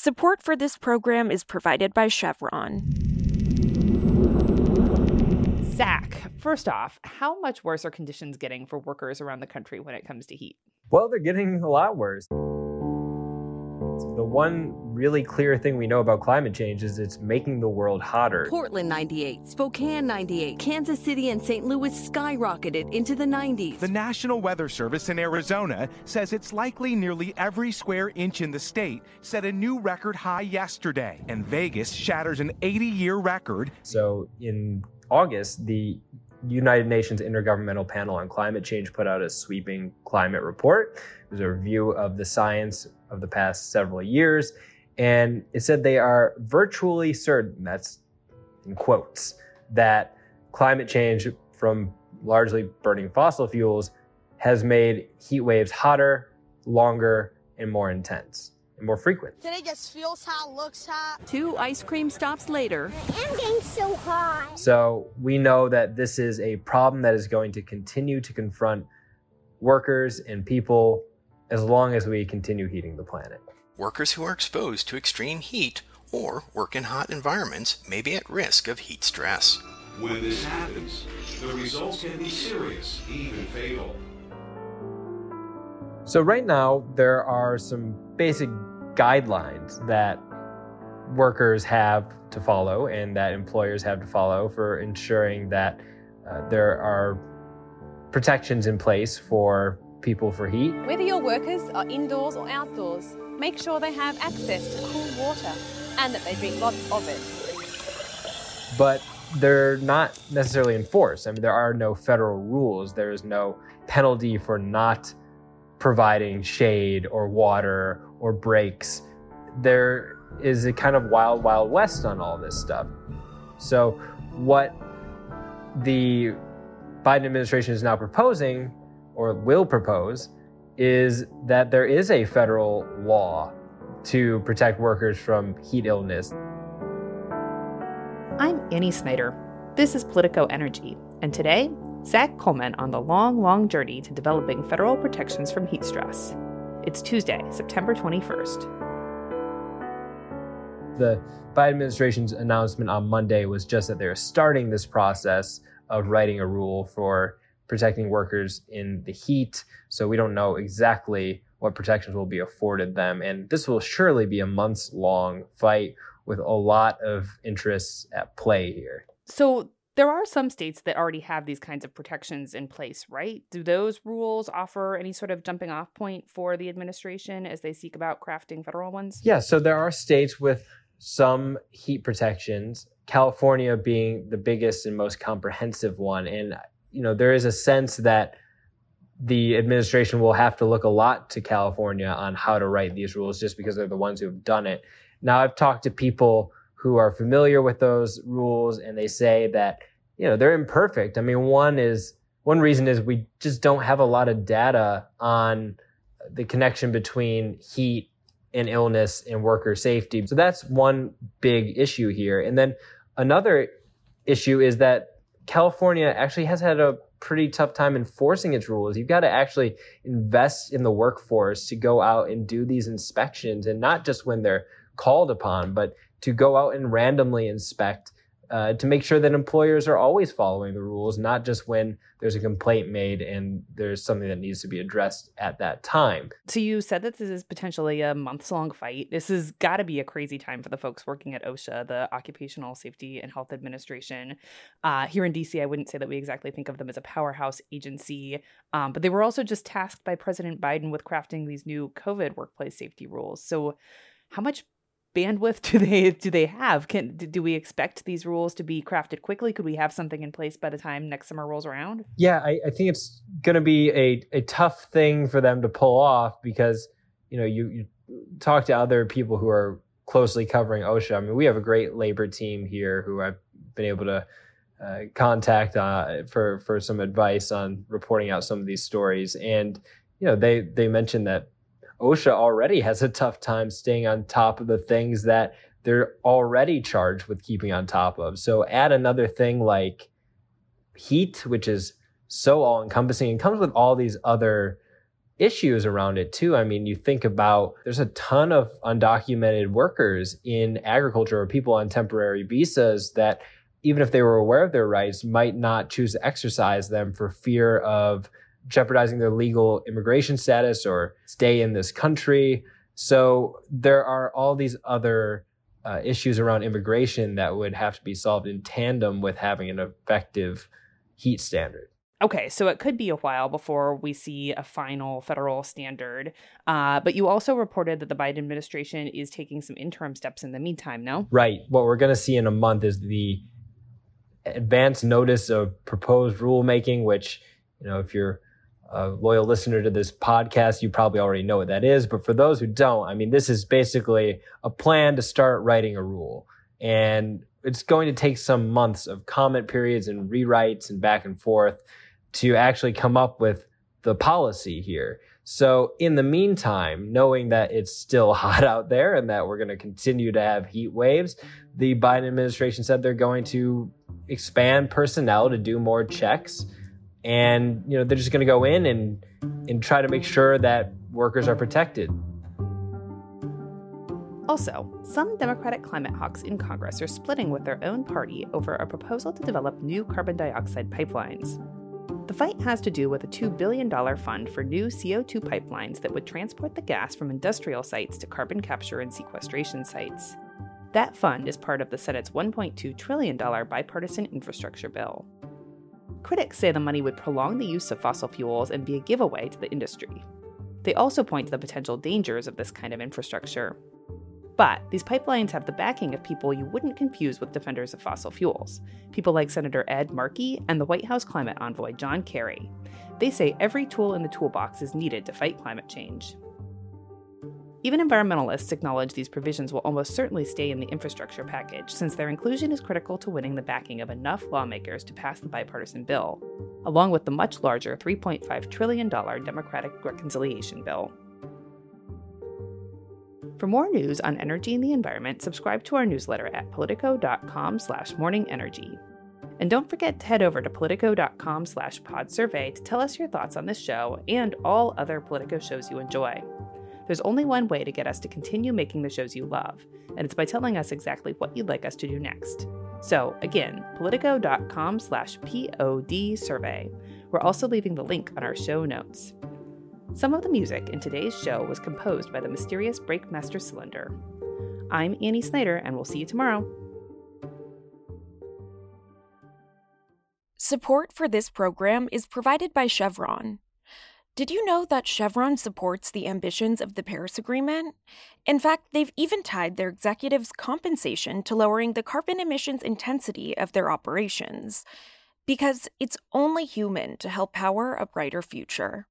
Support for this program is provided by Chevron. Zack, first off, how much worse are conditions getting for workers around the country when it comes to heat? Well, they're getting a lot worse. The one really clear thing we know about climate change is it's making the world hotter. Portland 98, Spokane 98, Kansas City and St. Louis skyrocketed into the 90s. The National Weather Service in Arizona says it's likely nearly every square inch in the state set a new record high yesterday, and Vegas shatters an 80 year record. So in August, the United Nations Intergovernmental Panel on Climate Change put out a sweeping climate report. It was a review of the science of the past several years, and it said they are virtually certain, that's in quotes, that climate change from largely burning fossil fuels has made heat waves hotter, longer, and more intense and more frequent. Today just feels hot, looks hot. Two ice cream stops later. I'm getting so hot. So we know that this is a problem that is going to continue to confront workers and people as long as we continue heating the planet. Workers who are exposed to extreme heat or work in hot environments may be at risk of heat stress. When this happens, the results can be serious, even fatal. So, right now, there are some basic guidelines that workers have to follow and that employers have to follow for ensuring that uh, there are protections in place for people for heat. Whether your workers are indoors or outdoors, make sure they have access to cool water and that they drink lots of it. But they're not necessarily enforced. I mean, there are no federal rules, there is no penalty for not providing shade or water or breaks. There is a kind of wild, wild west on all this stuff. So, what the Biden administration is now proposing or will propose is that there is a federal law to protect workers from heat illness. I'm Annie Snider. This is Politico Energy, and today Zack Colman on the long, long journey to developing federal protections from heat stress. It's Tuesday, September 21st. The Biden administration's announcement on Monday was just that they're starting this process of writing a rule for protecting workers in the heat. So we don't know exactly what protections will be afforded them. And this will surely be a months long fight with a lot of interests at play here. So there are some states that already have these kinds of protections in place, right? Do those rules offer any sort of jumping off point for the administration as they seek about crafting federal ones? Yeah, so there are states with some heat protections, California being the biggest and most comprehensive one. And, you know, there is a sense that the administration will have to look a lot to California on how to write these rules just because they're the ones who have done it. Now, I've talked to people who are familiar with those rules and they say that you know they're imperfect. I mean one is one reason is we just don't have a lot of data on the connection between heat and illness and worker safety. So that's one big issue here. And then another issue is that california actually has had a pretty tough time enforcing its rules. You've got to actually invest in the workforce to go out and do these inspections and not just when they're called upon but to go out and randomly inspect uh, to make sure that employers are always following the rules, not just when there's a complaint made and there's something that needs to be addressed at that time. So, you said that this is potentially a months long fight. This has got to be a crazy time for the folks working at OSHA, the Occupational Safety and Health Administration. Uh, here in DC, I wouldn't say that we exactly think of them as a powerhouse agency, um, but they were also just tasked by President Biden with crafting these new COVID workplace safety rules. So, how much bandwidth do they do they have? Can do we expect these rules to be crafted quickly? Could we have something in place by the time next summer rolls around? Yeah, I, I think it's going to be a a tough thing for them to pull off because you know you, you talk to other people who are closely covering OSHA. I mean, we have a great labor team here who I've been able to uh, contact uh, for for some advice on reporting out some of these stories, and you know they they mentioned that OSHA already has a tough time staying on top of the things that they're already charged with keeping on top of. So add another thing like heat, which is so all encompassing and comes with all these other issues around it too. I mean, you think about there's a ton of undocumented workers in agriculture or people on temporary visas that even if they were aware of their rights might not choose to exercise them for fear of jeopardizing their legal immigration status or stay in this country. So there are all these other uh, issues around immigration that would have to be solved in tandem with having an effective heat standard. Okay, so it could be a while before we see a final federal standard. Uh, but you also reported that the Biden administration is taking some interim steps in the meantime, no? Right. What we're going to see in a month is the advance notice of proposed rulemaking, which, you know, if you're a loyal listener to this podcast, you probably already know what that is. But for those who don't, I mean, this is basically a plan to start writing a rule. And it's going to take some months of comment periods and rewrites and back and forth to actually come up with the policy here. So in the meantime, knowing that it's still hot out there and that we're going to continue to have heat waves, the Biden administration said they're going to expand personnel to do more checks and you know they're just going to go in and and try to make sure that workers are protected. Also, some Democratic climate hawks in Congress are splitting with their own party over a proposal to develop new carbon dioxide pipelines. The fight has to do with a $2 billion fund for new CO2 pipelines that would transport the gas from industrial sites to carbon capture and sequestration sites. That fund is part of the Senate's $1.2 trillion bipartisan infrastructure bill. Critics say the money would prolong the use of fossil fuels and be a giveaway to the industry. They also point to the potential dangers of this kind of infrastructure, but these pipelines have the backing of people you wouldn't confuse with defenders of fossil fuels, people like Senator Ed Markey and the White House climate envoy John Kerry. They say every tool in the toolbox is needed to fight climate change. Even environmentalists acknowledge these provisions will almost certainly stay in the infrastructure package, since their inclusion is critical to winning the backing of enough lawmakers to pass the bipartisan bill, along with the much larger $3.5 trillion Democratic reconciliation bill. For more news on energy and the environment, subscribe to our newsletter at politico.com slash morningenergy. And don't forget to head over to politico.com slash podsurvey to tell us your thoughts on this show and all other Politico shows you enjoy. There's only one way to get us to continue making the shows you love, and it's by telling us exactly what you'd like us to do next. So again, politico.com slash pod survey. We're also leaving the link on our show notes. Some of the music in today's show was composed by the mysterious Breakmaster Cylinder. I'm Annie Snider, and we'll see you tomorrow. Support for this program is provided by Chevron. Did you know that Chevron supports the ambitions of the Paris Agreement? In fact, they've even tied their executives' compensation to lowering the carbon emissions intensity of their operations. Because it's only human to help power a brighter future.